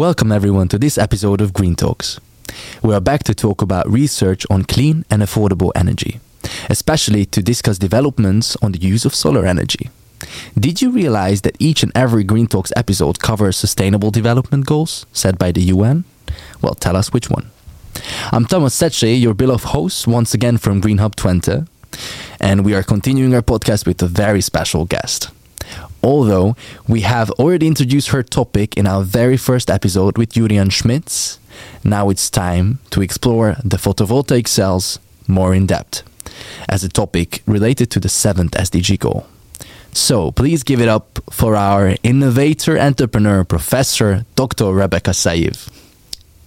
Welcome everyone to this episode of Green Talks. We are back to talk about research on clean and affordable energy, especially to discuss developments on the use of solar energy. Did you realize that each and every Green Talks episode covers sustainable development goals set by the UN? Well, tell us which one. I'm Thomas Setche, your beloved host, once again from Green Hub Twente, and we are continuing our podcast with a very special guest. Although we have already introduced her topic in our very first episode with Jurriaan Schmitz, now it's time to explore the photovoltaic cells more in depth as a topic related to the seventh SDG goal. So please give it up for our innovator entrepreneur professor, Dr. Rebecca Saive.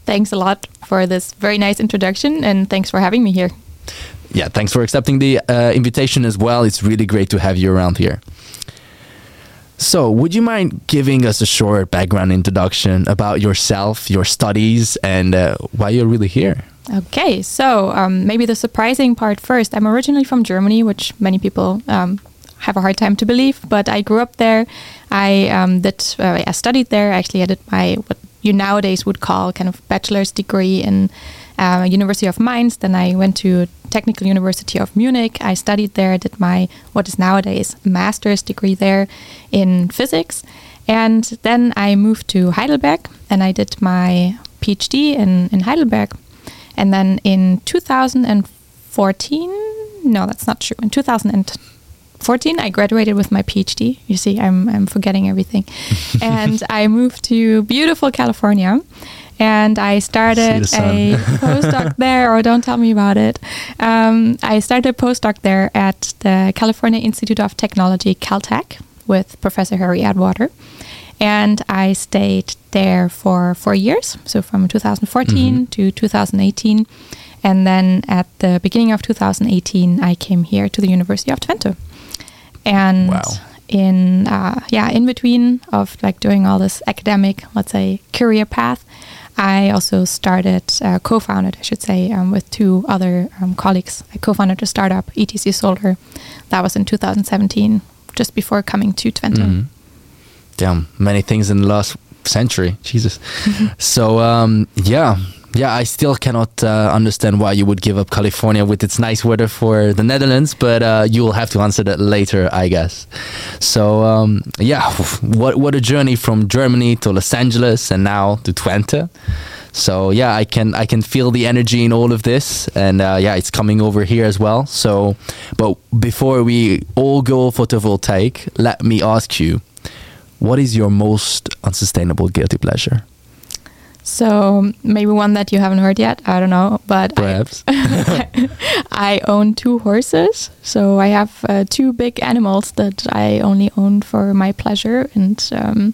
Thanks a lot for this very nice introduction and thanks for having me here. Yeah, thanks for accepting the uh, invitation as well. It's really great to have you around here. So, would you mind giving us a short background introduction about yourself, your studies, and uh, why you're really here? Okay, so um, maybe the surprising part first. I'm originally from Germany, which many people um, have a hard time to believe, but I grew up there. I um, did, uh, I studied there. Actually, I did my what you nowadays would call kind of bachelor's degree in uh, University of Mainz. Then I went to Technical University of Munich. I studied there, did my what is nowadays master's degree there in physics, and then I moved to Heidelberg and I did my PhD in in Heidelberg, and then in 2014. No, that's not true. In 2014, I graduated with my PhD. You see, I'm, I'm forgetting everything. and I moved to beautiful California and I started a postdoc there, or don't tell me about it. Um, I started a postdoc there at the California Institute of Technology, Caltech, with Professor Harry Atwater. And I stayed there for four years, so from 2014 mm-hmm. to 2018. And then at the beginning of 2018, I came here to the University of Twente. And wow. in uh, yeah, in between of like doing all this academic, let's say, career path, I also started, uh, co-founded, I should say, um, with two other um, colleagues. I co-founded a startup, ETC Solar. That was in 2017, just before coming to Twente. Mm-hmm. Damn, many things in the last century. Jesus. so um, yeah, yeah, I still cannot uh, understand why you would give up California with its nice weather for the Netherlands, but uh, you will have to answer that later, I guess. So, um, yeah, what what a journey from Germany to Los Angeles and now to Twente. So yeah, I can I can feel the energy in all of this, and uh, yeah, it's coming over here as well. So, but before we all go photovoltaic, let me ask you, what is your most unsustainable guilty pleasure? So maybe one that you haven't heard yet. I don't know, but perhaps I, I own two horses. So I have uh, two big animals that I only own for my pleasure, and um,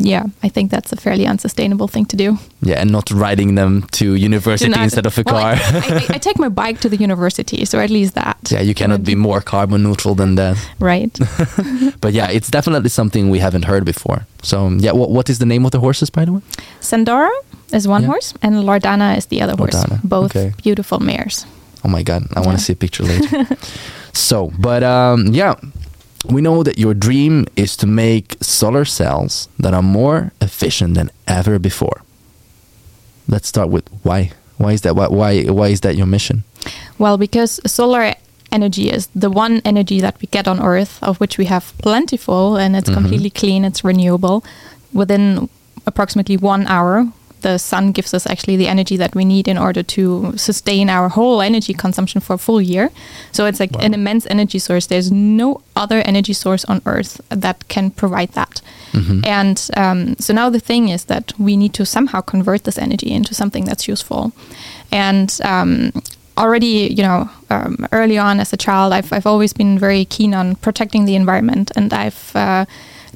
yeah, I think that's a fairly unsustainable thing to do. Yeah, and not riding them to university not, instead of a well, car. I, I, I, take my bike to the university, so at least that. Yeah, you cannot be more carbon neutral than that. Right. but yeah, it's definitely something we haven't heard before. So yeah, what, what is the name of the horses, by the way? Sandora is one yeah. horse, and Lordana is the other Lordana. horse. Both okay. beautiful mares. Oh my god, I yeah. want to see a picture later. so, but um, yeah, we know that your dream is to make solar cells that are more efficient than ever before. Let's start with why. Why is that? Why why, why is that your mission? Well, because solar energy is the one energy that we get on Earth, of which we have plentiful, and it's mm-hmm. completely clean. It's renewable. Within approximately one hour, the sun gives us actually the energy that we need in order to sustain our whole energy consumption for a full year. So it's like wow. an immense energy source. There's no other energy source on Earth that can provide that. Mm-hmm. And um, so now the thing is that we need to somehow convert this energy into something that's useful. And um, already, you know, um, early on as a child, I've, I've always been very keen on protecting the environment. And I've uh,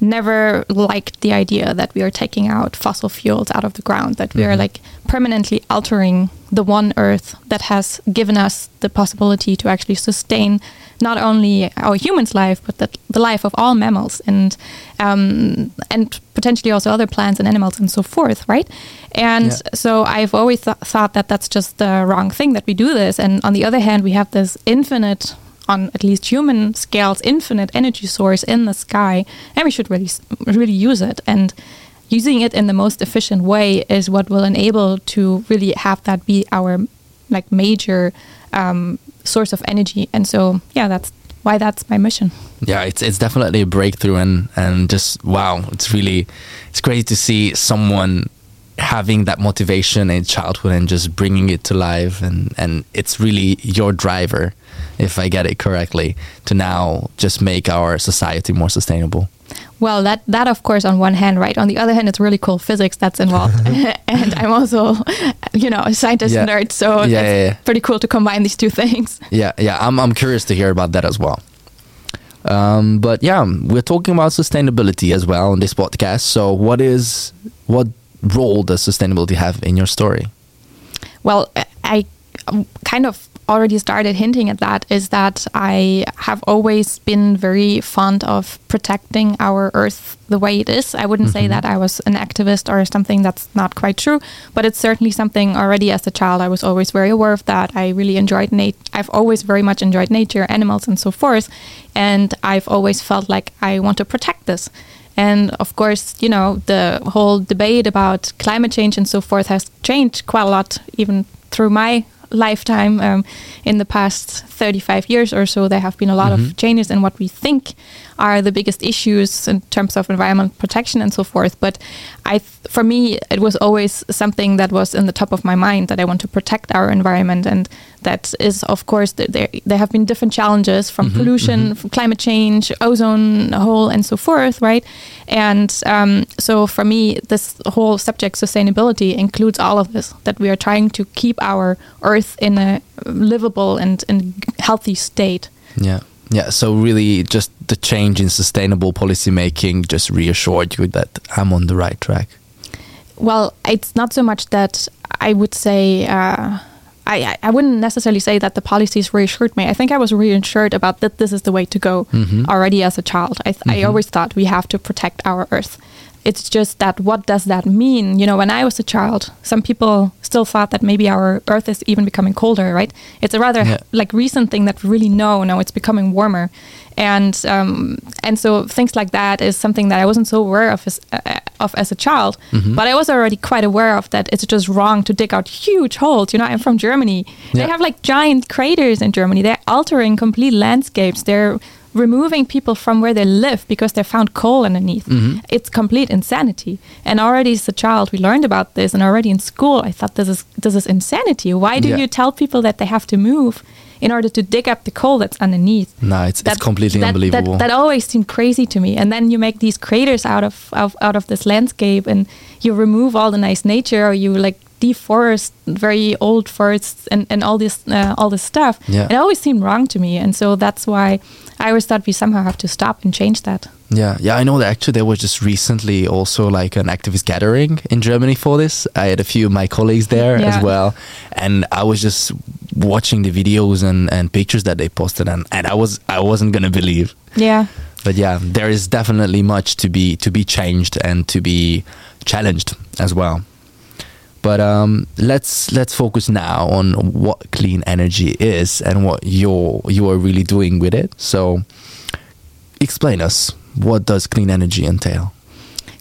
never liked the idea that we are taking out fossil fuels out of the ground, that we are Mhm. like permanently altering the one Earth that has given us the possibility to actually sustain not only our humans' life, but the, the life of all mammals and um, and potentially also other plants and animals and so forth, right? And Yeah. so I've always th- thought that that's just the wrong thing that we do this. And on the other hand, we have this infinite, on at least human scales, infinite energy source in the sky, and we should really, really use it. And using it in the most efficient way is what will enable to really have that be our like major um, source of energy. And so, yeah, that's why that's my mission. yeah it's it's definitely a breakthrough and and just wow it's really it's great to see someone having that motivation in childhood and just bringing it to life and and it's really your driver if i get it correctly to now just make our society more sustainable Well, that that of course on one hand, right? On the other hand, it's really cool physics that's involved, and I'm also, you know, a scientist Yeah. nerd, so Yeah, it's yeah, yeah. pretty cool to combine these two things. yeah yeah i'm i'm curious to hear about that as well um, but yeah we're talking about sustainability as well on this podcast so what is what role does sustainability have in your story Well, I kind of already started hinting at that is that I have always been very fond of protecting our earth the way it is. I wouldn't say Mhm. that I was an activist or something that's not quite true, but it's certainly something already as a child I was always very aware of that. I really enjoyed nat I've always very much enjoyed nature, animals and so forth, and I've always felt like I want to protect this. And of course, you know, the whole debate about climate change and so forth has changed quite a lot, even through my lifetime. Um, in the past 35 years or so, there have been a lot Mhm. of changes in what we think are the biggest issues in terms of environment protection and so forth. But I, th- for me, it was always something that was in the top of my mind that I want to protect our environment, and that is, of course, there there have been different challenges from Mhm, pollution, mhm. from climate change, ozone hole, and so forth, right? And um, so for me, this whole subject sustainability includes all of this. That we are trying to keep our Earth in a livable and, and healthy state. Yeah. Yeah. So really just the change in sustainable policy making just reassured you that I'm on the right track. Well, it's not so much that I would say. Uh, I, I- I wouldn't necessarily say that the policies reassured me. I think I was reassured about that this is the way to go Mhm. already as a child. I, th- I Mhm. always thought we have to protect our earth. It's just that what does that mean? You know, when I was a child, some people still thought that maybe our earth is even becoming colder, right? It's a rather Yeah. like recent thing that we really know now it's becoming warmer. And um, and so things like that is something that I wasn't so aware of as, uh, of as a child, Mhm. but I was already quite aware of that. It's just wrong to dig out huge holes. You know, I'm from Germany. They have like giant craters in Germany. They're altering complete landscapes. They're removing people from where they live because they found coal underneath. Mhm. It's complete insanity. And already as a child, we learned about this, and already in school, I thought this is this is insanity. Why do Yeah. you tell people that they have to move in order to dig up the coal that's underneath? No, it's, it's completely that, unbelievable. That, that always seemed crazy to me. And then you make these craters out of, of out of this landscape, and you remove all the nice nature, or you like deforest very old forests and, and all this uh, all this stuff. Yeah. It always seemed wrong to me, and so that's why I always thought we somehow have to stop and change that. Yeah, yeah, I know that actually there was just recently also like an activist gathering in Germany for this. I had a few of my colleagues there Yeah. as well, and I was just watching the videos and, and pictures that they posted, and, and I was I wasn't gonna believe. Yeah. But yeah, there is definitely much to be to be changed and to be challenged as well. But um, let's let's focus now on what clean energy is and what you're you are really doing with it. So, explain us what does clean energy entail?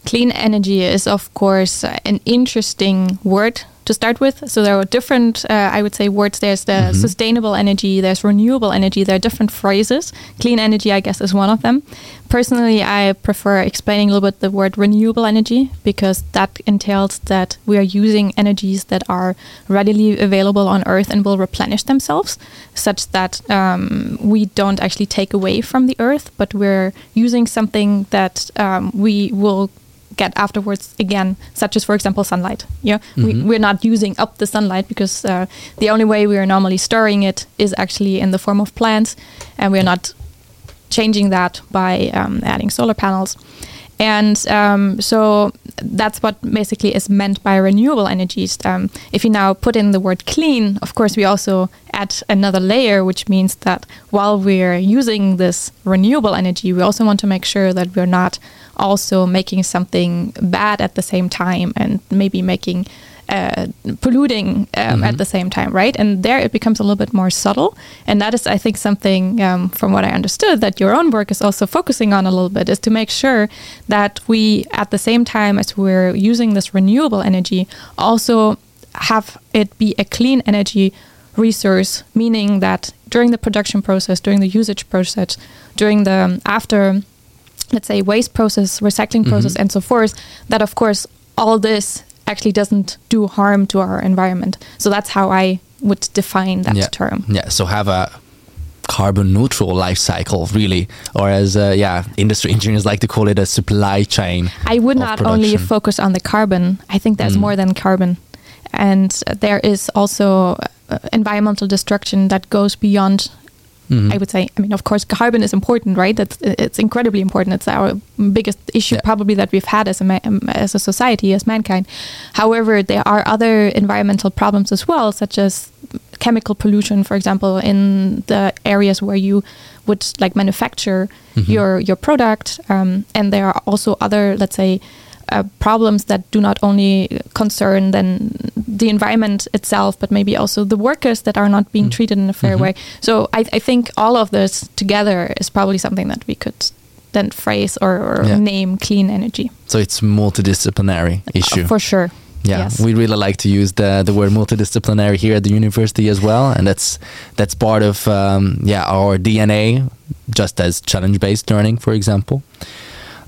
Clean energy is, of course, an interesting word to start with. So there are different, uh, I would say, words. There's the Mhm. sustainable energy, there's renewable energy. There are different phrases. Clean energy, I guess, is one of them. Personally, I prefer explaining a little bit the word renewable energy because that entails that we are using energies that are readily available on Earth and will replenish themselves, such that um, we don't actually take away from the Earth, but we're using something that um, we will get afterwards again, such as, for example, sunlight. Yeah, we, Mhm. we're not using up the sunlight because uh, the only way we are normally storing it is actually in the form of plants, and we're not changing that by um, adding solar panels. And um, so that's what basically is meant by renewable energies. Um, if you now put in the word clean, of course, we also add another layer, which means that while we're using this renewable energy, we also want to make sure that we're not also making something bad at the same time and maybe making uh, polluting um, mm-hmm. at the same time, right? And there it becomes a little bit more subtle. And that is, I think, something um, from what I understood that your own work is also focusing on a little bit is to make sure that we, at the same time as we're using this renewable energy, also have it be a clean energy resource, meaning that during the production process, during the usage process, during the um, after, let's say, waste process, recycling process, mm-hmm. and so forth, that of course all this actually doesn't do harm to our environment. So that's how I would define that yeah. term. Yeah. So have a carbon neutral life cycle, really, or as uh, yeah, industry engineers like to call it a supply chain. I would not production. only focus on the carbon. I think there's mm. more than carbon, and there is also uh, environmental destruction that goes beyond Mm-hmm. I would say. I mean, of course, carbon is important, right? It's, it's incredibly important. It's our biggest issue, yeah. probably that we've had as a um, as a society, as mankind. However, there are other environmental problems as well, such as chemical pollution, for example, in the areas where you would like manufacture mm-hmm. your your product, um, and there are also other, let's say uh, problems that do not only concern then the environment itself, but maybe also the workers that are not being mm. treated in a fair mm-hmm. way. So I, I, think all of this together is probably something that we could then phrase or, or yeah. name clean energy. So it's multidisciplinary issue uh, for sure. Yeah, yes. we really like to use the the word multidisciplinary here at the university as well, and that's that's part of um, yeah our DNA, just as challenge based learning, for example.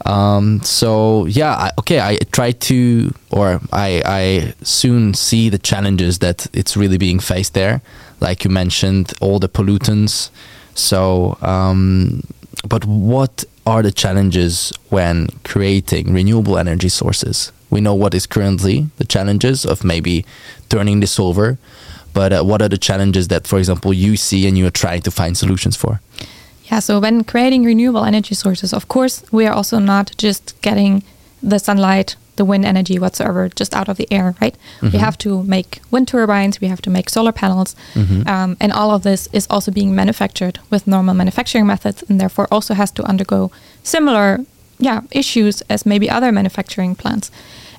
Um, so yeah, I, okay, I try to, or I, I soon see the challenges that it's really being faced there. Like you mentioned, all the pollutants. So, um, but what are the challenges when creating renewable energy sources? We know what is currently the challenges of maybe turning this over, but uh, what are the challenges that, for example, you see and you are trying to find solutions for? Yeah, so when creating renewable energy sources, of course, we are also not just getting the sunlight, the wind energy whatsoever just out of the air, right? Mm-hmm. We have to make wind turbines, we have to make solar panels, mm-hmm. um, and all of this is also being manufactured with normal manufacturing methods, and therefore also has to undergo similar, yeah, issues as maybe other manufacturing plants.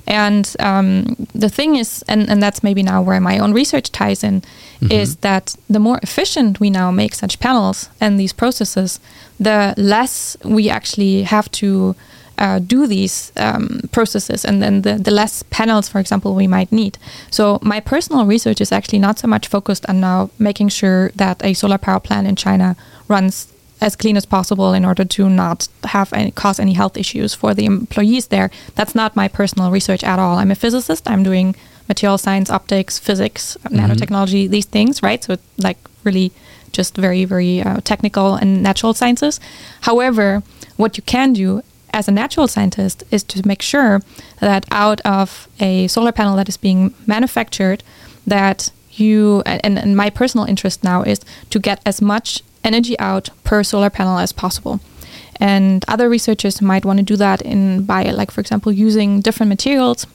And um, the thing is, and, and that's maybe now where my own research ties in, mm-hmm. is that the more efficient we now make such panels and these processes, the less we actually have to uh, do these um, processes and then the, the less panels, for example, we might need. So my personal research is actually not so much focused on now making sure that a solar power plant in China runs as clean as possible in order to not have any cause any health issues for the employees there. That's not my personal research at all. I'm a physicist. I'm doing material science, optics, physics, mm-hmm. nanotechnology, these things, right? So like really just very very uh, technical and natural sciences. However, what you can do as a natural scientist is to make sure that out of a solar panel that is being manufactured that you and, and my personal interest now is to get as much energy out per solar panel as possible. And other researchers might want to do that in by like for example using different materials,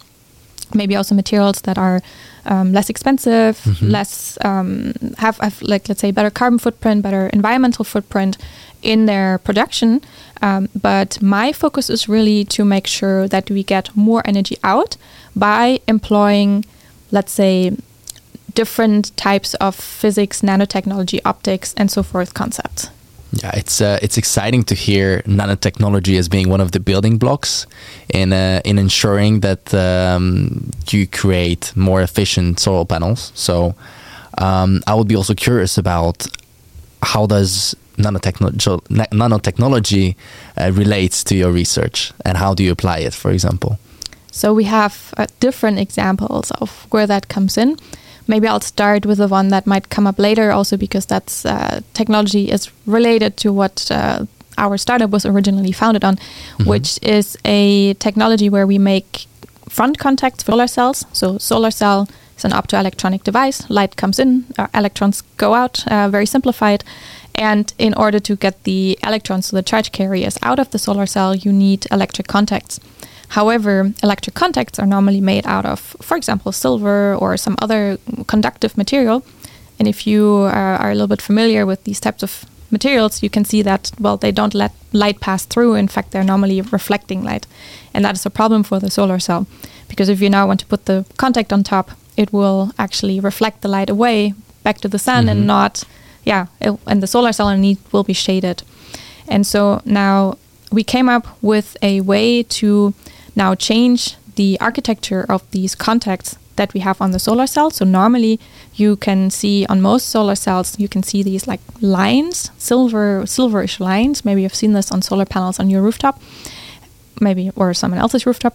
maybe also materials that are um, less expensive, mm-hmm. less um, have, have like let's say better carbon footprint, better environmental footprint in their production. Um, but my focus is really to make sure that we get more energy out by employing, let's say, different types of physics, nanotechnology, optics, and so forth concepts. Yeah, it's uh, it's exciting to hear nanotechnology as being one of the building blocks in uh, in ensuring that um, you create more efficient solar panels. So um, I would be also curious about how does nanotechnology nanotechnology uh, relates to your research and how do you apply it, for example? So we have uh, different examples of where that comes in maybe I'll start with the one that might come up later, also because that's uh, technology is related to what uh, our startup was originally founded on, mm-hmm. which is a technology where we make front contacts for solar cells. So solar cell is an optoelectronic device. Light comes in, uh, electrons go out. Uh, very simplified. And in order to get the electrons, so the charge carriers, out of the solar cell, you need electric contacts. However, electric contacts are normally made out of, for example, silver or some other conductive material. And if you are, are a little bit familiar with these types of materials, you can see that, well, they don't let light pass through. In fact, they're normally reflecting light. And that is a problem for the solar cell. Because if you now want to put the contact on top, it will actually reflect the light away back to the sun and mm-hmm. not, yeah, it, and the solar cell underneath will be shaded. And so now we came up with a way to now change the architecture of these contacts that we have on the solar cell. So normally you can see on most solar cells you can see these like lines, silver silverish lines. Maybe you've seen this on solar panels on your rooftop, maybe or someone else's rooftop,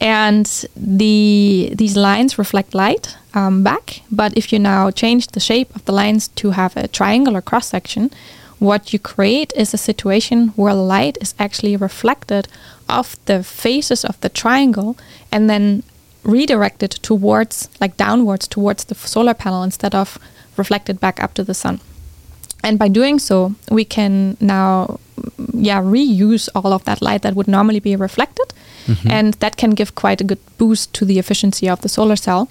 and the these lines reflect light um, back. But if you now change the shape of the lines to have a triangular cross section, what you create is a situation where light is actually reflected off the faces of the triangle and then redirected towards, like downwards towards the solar panel instead of reflected back up to the sun. And by doing so, we can now, yeah, reuse all of that light that would normally be reflected, mm-hmm. and that can give quite a good boost to the efficiency of the solar cell.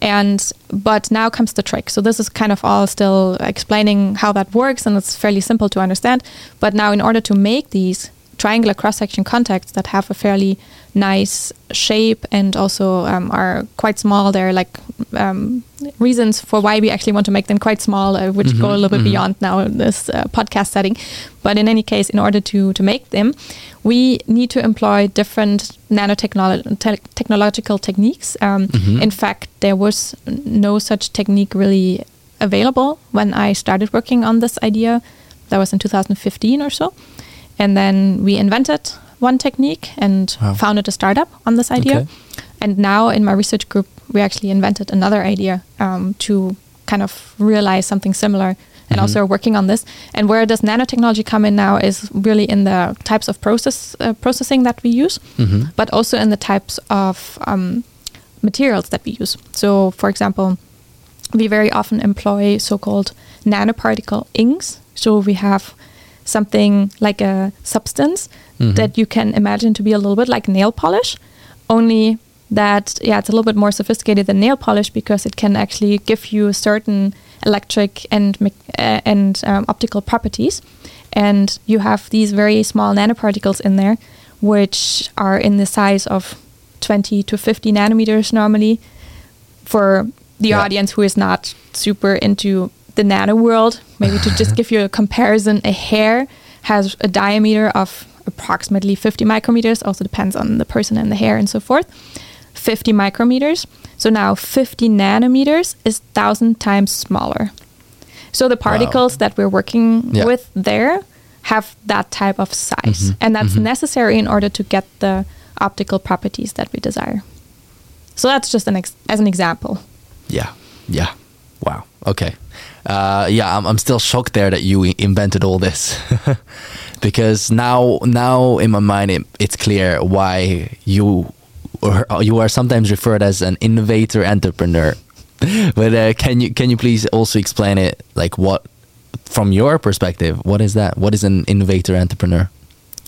And but now comes the trick. So this is kind of all still explaining how that works, and it's fairly simple to understand. But now, in order to make these triangular cross-section contacts that have a fairly nice shape and also um, are quite small. There are like um, reasons for why we actually want to make them quite small, uh, which go a little bit beyond now in this uh, podcast setting. But in any case, in order to to make them, we need to employ different nanotechnological te- technological techniques. Um, In fact, there was no such technique really available when I started working on this idea. That was in 2015 or so. And then we invented one technique and Wow. founded a startup on this idea. Okay. And now in my research group, we actually invented another idea um, to kind of realize something similar. And also are working on this. And where does nanotechnology come in now is really in the types of process uh, processing that we use, but also in the types of um, materials that we use. So, for example, we very often employ so-called nanoparticle inks. So we have something like a substance that you can imagine to be a little bit like nail polish, only that yeah, it's a little bit more sophisticated than nail polish because it can actually give you certain electric and uh, and um, optical properties, and you have these very small nanoparticles in there, which are in the size of 20 to 50 nanometers normally for the Yeah. audience who is not super into the nano world, maybe to just give you a comparison, a hair has a diameter of approximately 50 micrometers, also depends on the person and the hair and so forth. 50 micrometers. So now 50 nanometers is 1,000 times smaller. So the particles that we're working Yeah. with there have that type of size. Mhm. And that's Mhm. necessary in order to get the optical properties that we desire. So that's just an ex- as an example. Yeah. Yeah. Wow. Okay. Uh, yeah, I'm, I'm still shocked there that you invented all this because now now in my mind it, it's clear why you or you are sometimes referred as an innovator entrepreneur. but uh, can you can you please also explain it like what from your perspective what is that what is an innovator entrepreneur?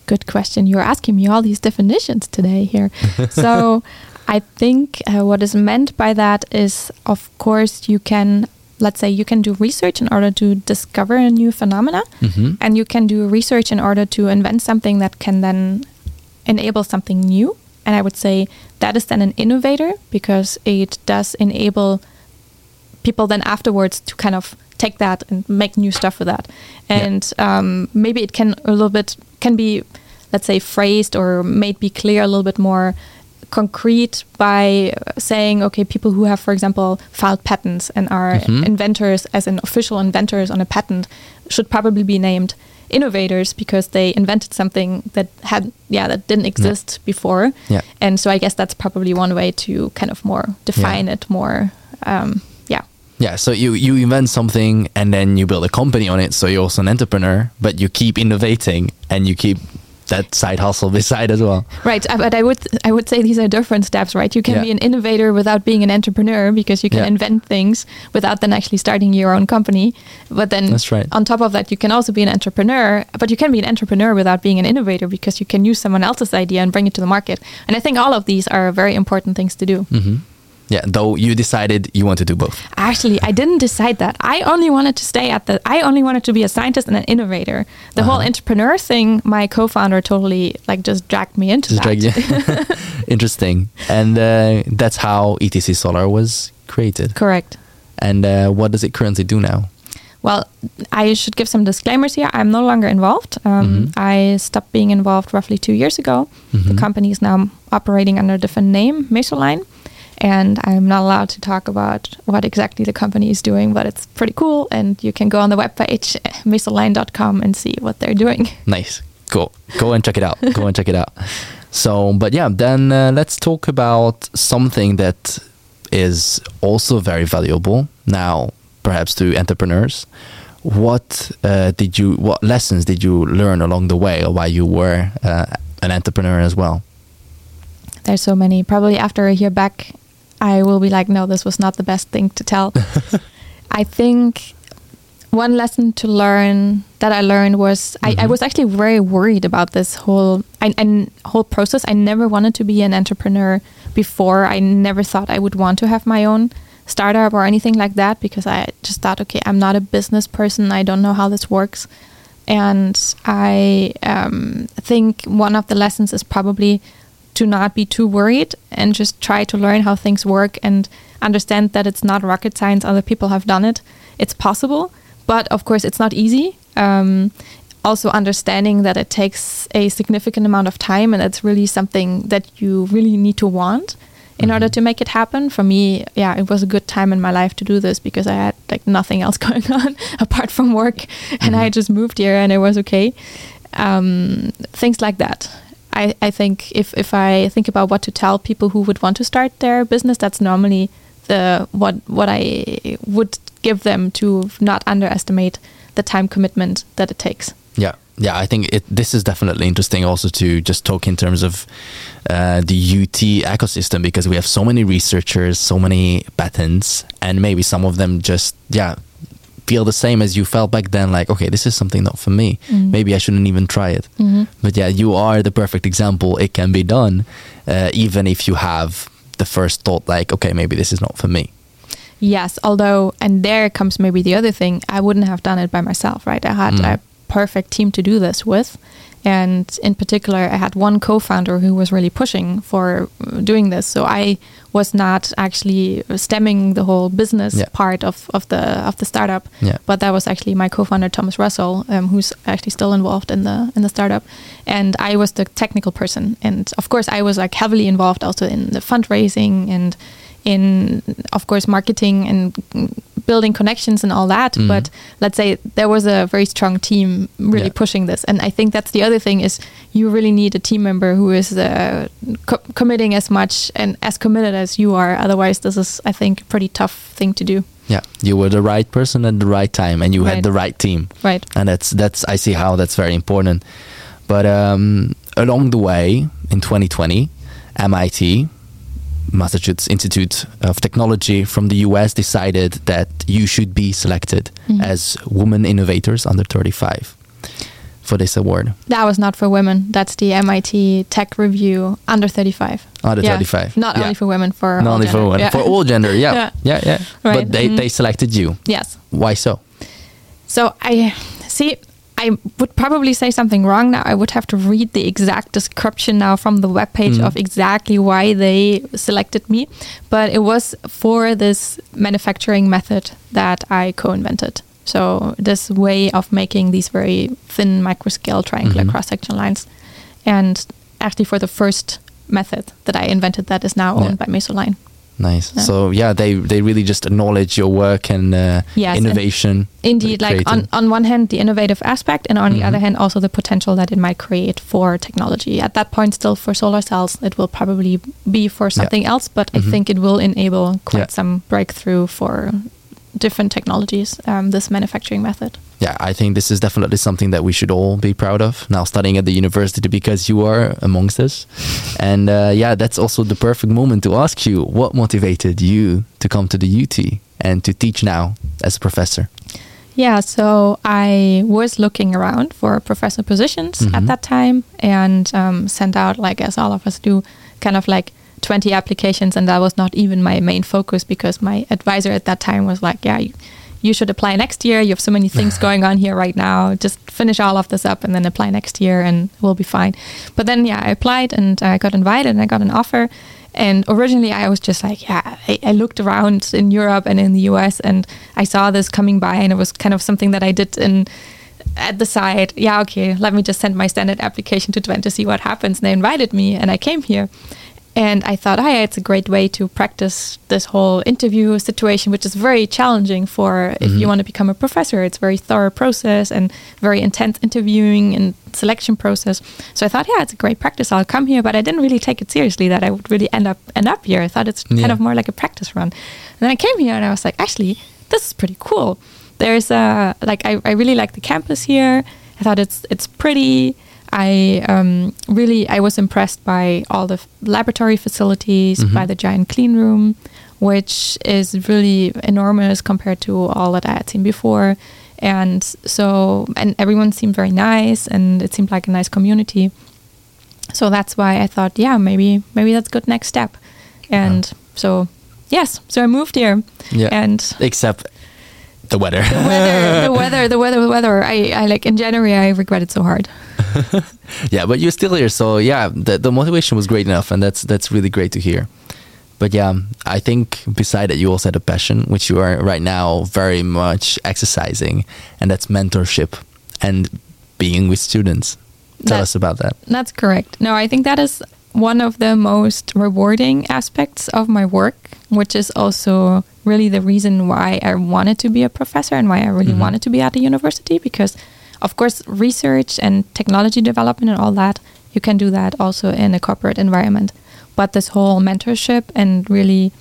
Good question. You're asking me all these definitions today here. so I think uh, what is meant by that is, of course, you can, let's say, you can do research in order to discover a new phenomena, Mhm. and you can do research in order to invent something that can then enable something new. And I would say that is then an innovator because it does enable people then afterwards to kind of take that and make new stuff with that. And um, maybe it can a little bit can be, let's say, phrased or made be clear a little bit more concrete by saying, okay, people who have, for example, filed patents and are Mhm. inventors as an official inventors on a patent should probably be named innovators because they invented something that had yeah that didn't exist before Yeah. and so i guess that's probably one way to kind of more define it more um, yeah Yeah, so you, you invent something and then you build a company on it, so you're also an entrepreneur, but you keep innovating and you keep that side hustle beside as well. Right, uh, but I would I would say these are different steps, right? You can Yeah. be an innovator without being an entrepreneur because you can Yeah. invent things without then actually starting your own company. But then That's right. on top of that, you can also be an entrepreneur, but you can be an entrepreneur without being an innovator because you can use someone else's idea and bring it to the market. And I think all of these are very important things to do. hmm Yeah, though you decided you want to do both. Actually, I didn't decide that. I only wanted to stay at the. I only wanted to be a scientist and an innovator. The whole Uh-huh. entrepreneur thing, my co-founder totally like just dragged me into Just that. drag you. Interesting. And uh, that's how ETC Solar was created. Correct. And uh, what does it currently do now? Well, I should give some disclaimers here. I'm no longer involved. Um, Mhm. I stopped being involved roughly two years ago. The Mhm. company is now operating under a different name, Mesoline. And I'm not allowed to talk about what exactly the company is doing, but it's pretty cool. And you can go on the webpage, mesoline.com, and see what they're doing. Nice. Go go and check it out. Go and check it out. So, but yeah, then uh, let's talk about something that is also very valuable now, perhaps to entrepreneurs. What uh, did you? What lessons did you learn along the way, while you were uh, an entrepreneur as well? There's so many. Probably after I hear back, I will be like, no, this was not the best thing to tell. I think one lesson to learn that I learned was I, I Mhm. was actually very worried about this whole I, and whole process. I never wanted to be an entrepreneur before. I never thought I would want to have my own startup or anything like that because I just thought, okay, I'm not a business person. I don't know how this works. And I um, think one of the lessons is probably to not be too worried and just try to learn how things work and understand that it's not rocket science. Other people have done it. It's possible, but of course, it's not easy. Um, also, understanding that it takes a significant amount of time and it's really something that you really need to want in order to make it happen. For me, yeah, it was a good time in my life to do this because I had like nothing else going on apart from work, and I just moved here and it was okay. Um, things like that. I, I think if, if I think about what to tell people who would want to start their business, that's normally the what what I would give them to not underestimate the time commitment that it takes. Yeah, yeah. I think it. This is definitely interesting also to just talk in terms of uh, the UT ecosystem because we have so many researchers, so many patents, and maybe some of them just yeah feel the same as you felt back then. Like, okay, this is something not for me. Mm. Maybe I shouldn't even try it. Mhm. But yeah, you are the perfect example. It can be done, uh, even if you have the first thought like, okay, maybe this is not for me. Yes, although, and there comes maybe the other thing, I wouldn't have done it by myself, right? I had Mm. a perfect team to do this with. And in particular, I had one co founder who was really pushing for uh, doing this. So I was not actually stemming the whole business Yeah. part of, of the of the startup. Yeah. But that was actually my co-founder Thomas Russell, um, who's actually still involved in the in the startup, and I was the technical person. And of course, I was like heavily involved also in the fundraising and in, of course, marketing and building connections and all that. Mhm. But let's say there was a very strong team really Yeah. pushing this, and I think that's the other thing is you really need a team member who is uh, co- committing as much and as committed as you are. Otherwise, this is, I think, a pretty tough thing to do. Yeah, you were the right person at the right time, and you Right. had the right team. Right. and that's that's I see how that's very important. But um, along the way in 2020, MIT, Massachusetts Institute of Technology from the US, decided that you should be selected Mhm. as women innovators under 35 for this award. That was not for women. That's the MIT Tech Review under 35. Under Yeah. 35, Not yeah. only for women, for Not all only for gender. women, Yeah. for all gender. Yeah, yeah, Yeah. yeah. Right. But they, Mhm. they selected you. Yes. Why so? So I see. I would probably say something wrong now. I would have to read the exact description now from the webpage Mhm. of exactly why they selected me. But it was for this manufacturing method that I co-invented. So this way of making these very thin microscale triangular Mhm. cross-section lines, and actually for the first method that I invented, that is now Yeah. owned by Mesoline. Nice. Yeah. So yeah, they they really just acknowledge your work and uh, Yes, and innovation. Indeed, like on, on one hand, the innovative aspect, and on the Mhm. other hand, also the potential that it might create for technology. At that point, still for solar cells, it will probably be for something else, but Mhm. I think it will enable quite Yeah. some breakthrough for different technologies. Um, this manufacturing method. Yeah, I think this is definitely something that we should all be proud of now studying at the university because you are amongst us. And uh, yeah, that's also the perfect moment to ask you what motivated you to come to the UT and to teach now as a professor? Yeah, so I was looking around for professor positions mm-hmm. at that time and um, sent out, like as all of us do, kind of like 20 applications. And that was not even my main focus because my advisor at that time was like, yeah, you, you should apply next year. You have so many things going on here right now. Just finish all of this up and then apply next year and we'll be fine. But then, yeah, I applied and I got invited and I got an offer. And originally, I was just like, yeah, I, I, looked around in Europe and in the US and I saw this coming by, and it was kind of something that I did in at the side. Yeah, okay, let me just send my standard application to Twente to see what happens. And they invited me, and I came here. And I thought, hey, it's a great way to practice this whole interview situation, which is very challenging for if mm-hmm. you want to become a professor. It's very thorough process and very intense interviewing and selection process. So I thought, yeah, it's a great practice. I'll come here, but I didn't really take it seriously that I would really end up end up here. I thought it's yeah. kind of more like a practice run. And then I came here and I was like, actually, this is pretty cool. There's a like I, I really like the campus here. I thought it's it's pretty. I um, really I was impressed by all the laboratory facilities, mm-hmm. by the giant clean room, which is really enormous compared to all that I had seen before. And so, and everyone seemed very nice, and it seemed like a nice community. So that's why I thought, yeah, maybe maybe that's a good next step. And so, yes, so I moved here. Yeah. And except the weather. the weather, the weather, the weather, the weather. I, I like in January. I regret it so hard. yeah, but you're still here, so yeah, the the motivation was great enough, and that's that's really great to hear. But yeah, I think beside that, you also had a passion, which you are right now very much exercising, and that's mentorship and being with students. Tell that, us about that. That's correct. No, I think that is one of the most rewarding aspects of my work, which is also really the reason why I wanted to be a professor and why I really mm-hmm. wanted to be at the university because of course research and technology development and all that you can do that also in a corporate environment. But this whole mentorship and really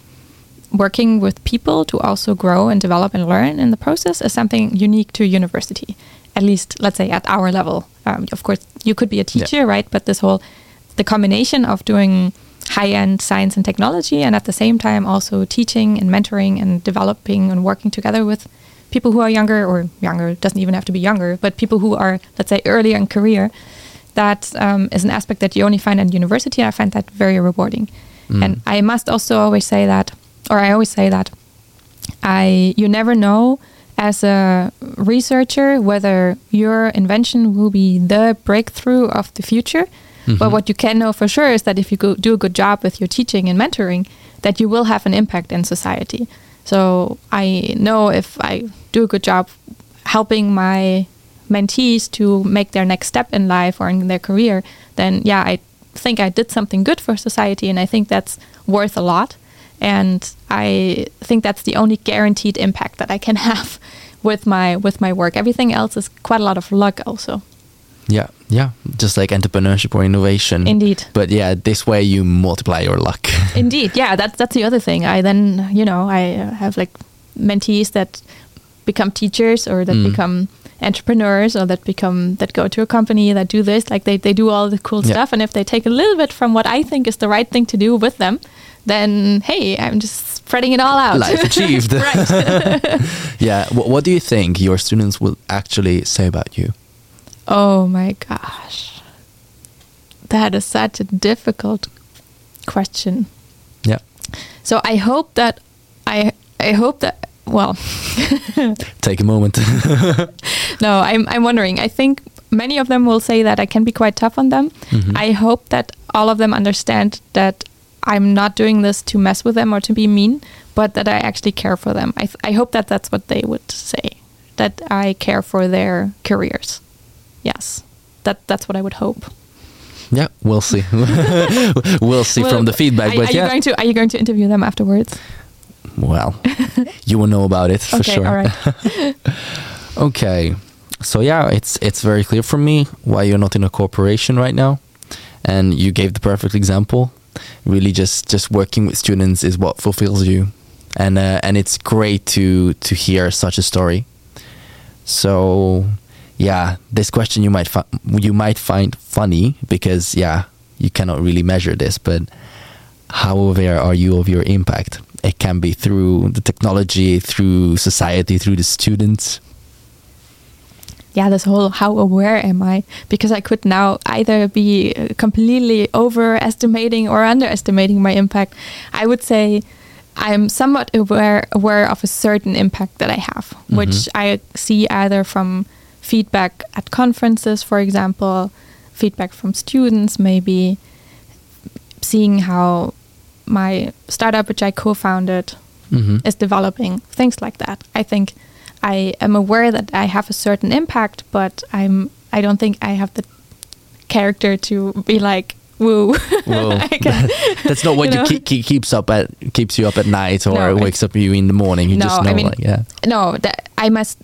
working with people to also grow and develop and learn in the process is something unique to university at least let's say at our level. Um, of course you could be a teacher yeah. right? But this whole the combination of doing high-end science and technology and at the same time also teaching and mentoring and developing and working together with people who are younger or younger doesn't even have to be younger but people who are let's say earlier in career that um, is an aspect that you only find at university i find that very rewarding mm. and i must also always say that or i always say that i you never know as a researcher whether your invention will be the breakthrough of the future Mm-hmm. But what you can know for sure is that if you go, do a good job with your teaching and mentoring, that you will have an impact in society. So I know if I do a good job helping my mentees to make their next step in life or in their career, then yeah, I think I did something good for society, and I think that's worth a lot. And I think that's the only guaranteed impact that I can have with my with my work. Everything else is quite a lot of luck, also. Yeah, yeah, just like entrepreneurship or innovation. Indeed. But yeah, this way you multiply your luck. Indeed. Yeah, that's that's the other thing. I then, you know, I uh, have like mentees that become teachers or that mm. become entrepreneurs or that become that go to a company that do this like they, they do all the cool yeah. stuff and if they take a little bit from what i think is the right thing to do with them then hey i'm just spreading it all out life achieved right yeah what, what do you think your students will actually say about you Oh my gosh. That is such a difficult question. Yeah. So I hope that I I hope that well take a moment. no, I'm I'm wondering. I think many of them will say that I can be quite tough on them. Mm-hmm. I hope that all of them understand that I'm not doing this to mess with them or to be mean, but that I actually care for them. I, th- I hope that that's what they would say, that I care for their careers yes, that that's what I would hope. Yeah, we'll see. we'll see well, from the feedback. Are, but are yeah. you going to are you going to interview them afterwards? Well, you will know about it for okay, sure. All right. okay, so yeah, it's it's very clear for me why you're not in a corporation right now, and you gave the perfect example. Really, just just working with students is what fulfills you, and uh, and it's great to to hear such a story. So, yeah, this question you might fi- you might find funny because yeah, you cannot really measure this, but how aware are you of your impact? It can be through the technology, through society, through the students. yeah, this whole how aware am I? Because I could now either be uh, completely overestimating or underestimating my impact. I would say I'm somewhat aware aware of a certain impact that I have, which I see either from feedback at conferences, for example, feedback from students, maybe seeing how my startup, which I co-founded, hmm is developing things like that. I think i am aware that i have a certain impact but i'm i don't think i have the character to be like woo. Whoa, can- that's not what you know? keep, keep, keeps up at keeps you up at night or No, wakes up you in the morning. You No, just I mean- like, yeah, no i must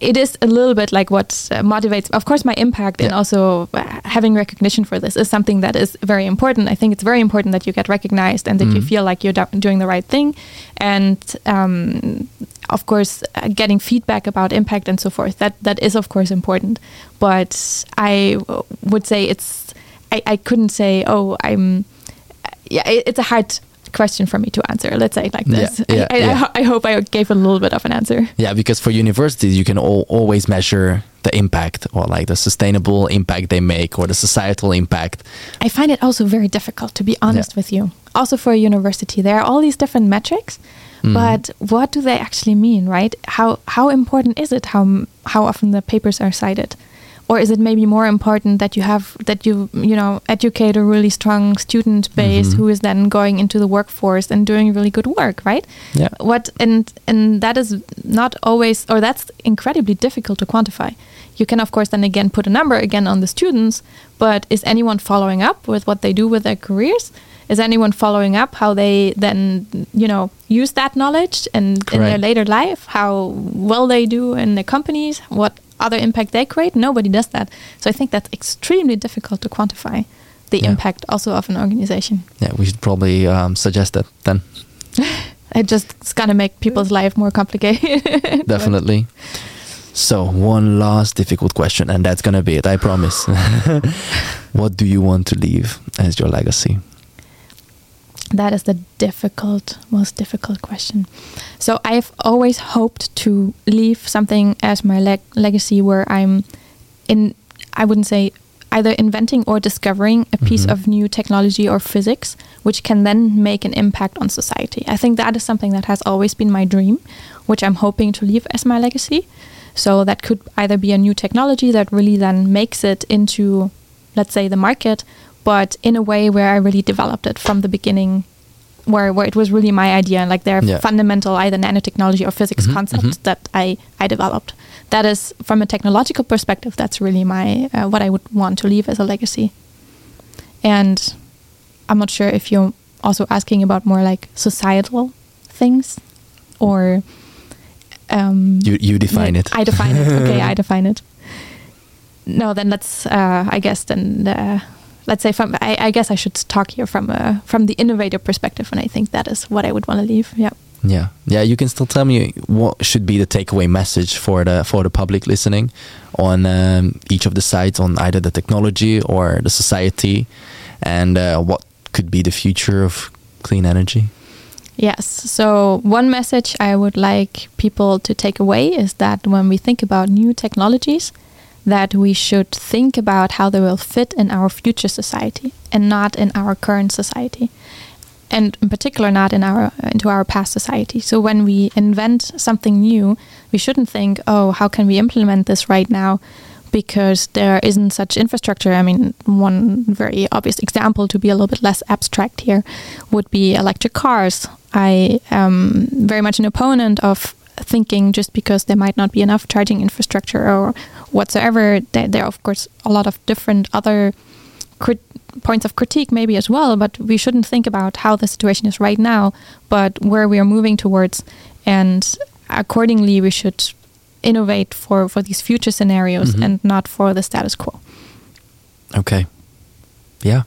it is a little bit like what uh, motivates of course my impact and also uh, having recognition for this is something that is very important. I think it's very important that you get recognized and that you Mhm. feel like you're do- doing the right thing. And um, of course uh, getting feedback about impact and so forth that that is of course important. But i w- would say it's i, I couldn't say oh i'm yeah it, it's a hard question for me to answer let's say it like this yeah, I, I, yeah. I, ho- I hope i gave a little bit of an answer yeah. Because for universities, you can al- always measure the impact or like the sustainable impact they make or the societal impact. I find it also very difficult, to be honest Yeah. with you. Also for a university, there are all these different metrics, Mhm. but what do they actually mean, right? How how important is it? How how often the papers are cited, or is it maybe more important that you have that you you know educate a really strong student base Mhm. who is then going into the workforce and doing really good work, right? Yeah. What and and that is not always, or that's incredibly difficult to quantify. You can of course then again put a number again on the students, but is anyone following up with what they do with their careers? Is anyone following up how they then you know use that knowledge and in their later life, how well they do in their companies, what other impact they create? Nobody does that. So I think that's extremely difficult to quantify the Yeah. impact also of an organization. Yeah, we should probably um, suggest that then. It just it's gonna make people's life more complicated. Definitely. So, one last difficult question, and that's gonna be it, I promise. what do you want to leave as your legacy? That is the difficult, most difficult question. So I've always hoped to leave something as my leg- legacy where I'm in, I wouldn't say either inventing or discovering a piece Mhm. of new technology or physics, which can then make an impact on society. I think that is something that has always been my dream, which I'm hoping to leave as my legacy. So that could either be a new technology that really then makes it into, let's say, the market, but in a way where I really developed it from the beginning, where where it was really my idea, like their Yeah. fundamental either nanotechnology or physics Mhm, concepts mhm. that I I developed. That is from a technological perspective. That's really my uh, what I would want to leave as a legacy. And I'm not sure if you're also asking about more like societal things, or um, You you define yeah, it. I define it. Okay, I define it. No, then let's. Uh, I guess then. Uh, let's say from. I, I guess I should talk here from uh, from the innovator perspective, and I think that is what I would want to leave. Yeah. Yeah, yeah. You can still tell me what should be the takeaway message for the for the public listening on um, each of the sides on either the technology or the society, and uh, what could be the future of clean energy. Yes. So, one message I would like people to take away is that when we think about new technologies, that we should think about how they will fit in our future society and not in our current society. And in particular, not in our into our past society. So when we invent something new, we shouldn't think, "Oh, how can we implement this right now?" because there isn't such infrastructure. I mean, one very obvious example to be a little bit less abstract here would be electric cars. I am very much an opponent of thinking just because there might not be enough charging infrastructure or whatsoever. There, there are, of course, a lot of different other points of critique, maybe as well, but we shouldn't think about how the situation is right now, but where we are moving towards. And accordingly, we should innovate for, for these future scenarios Mhm. and not for the status quo. Okay. Yeah.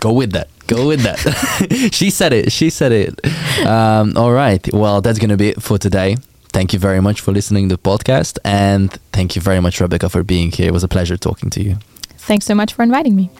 go with that. Go with that. she said it. She said it. Um, all right. Well, that's going to be it for today. Thank you very much for listening to the podcast. And thank you very much, Rebecca, for being here. It was a pleasure talking to you. Thanks so much for inviting me.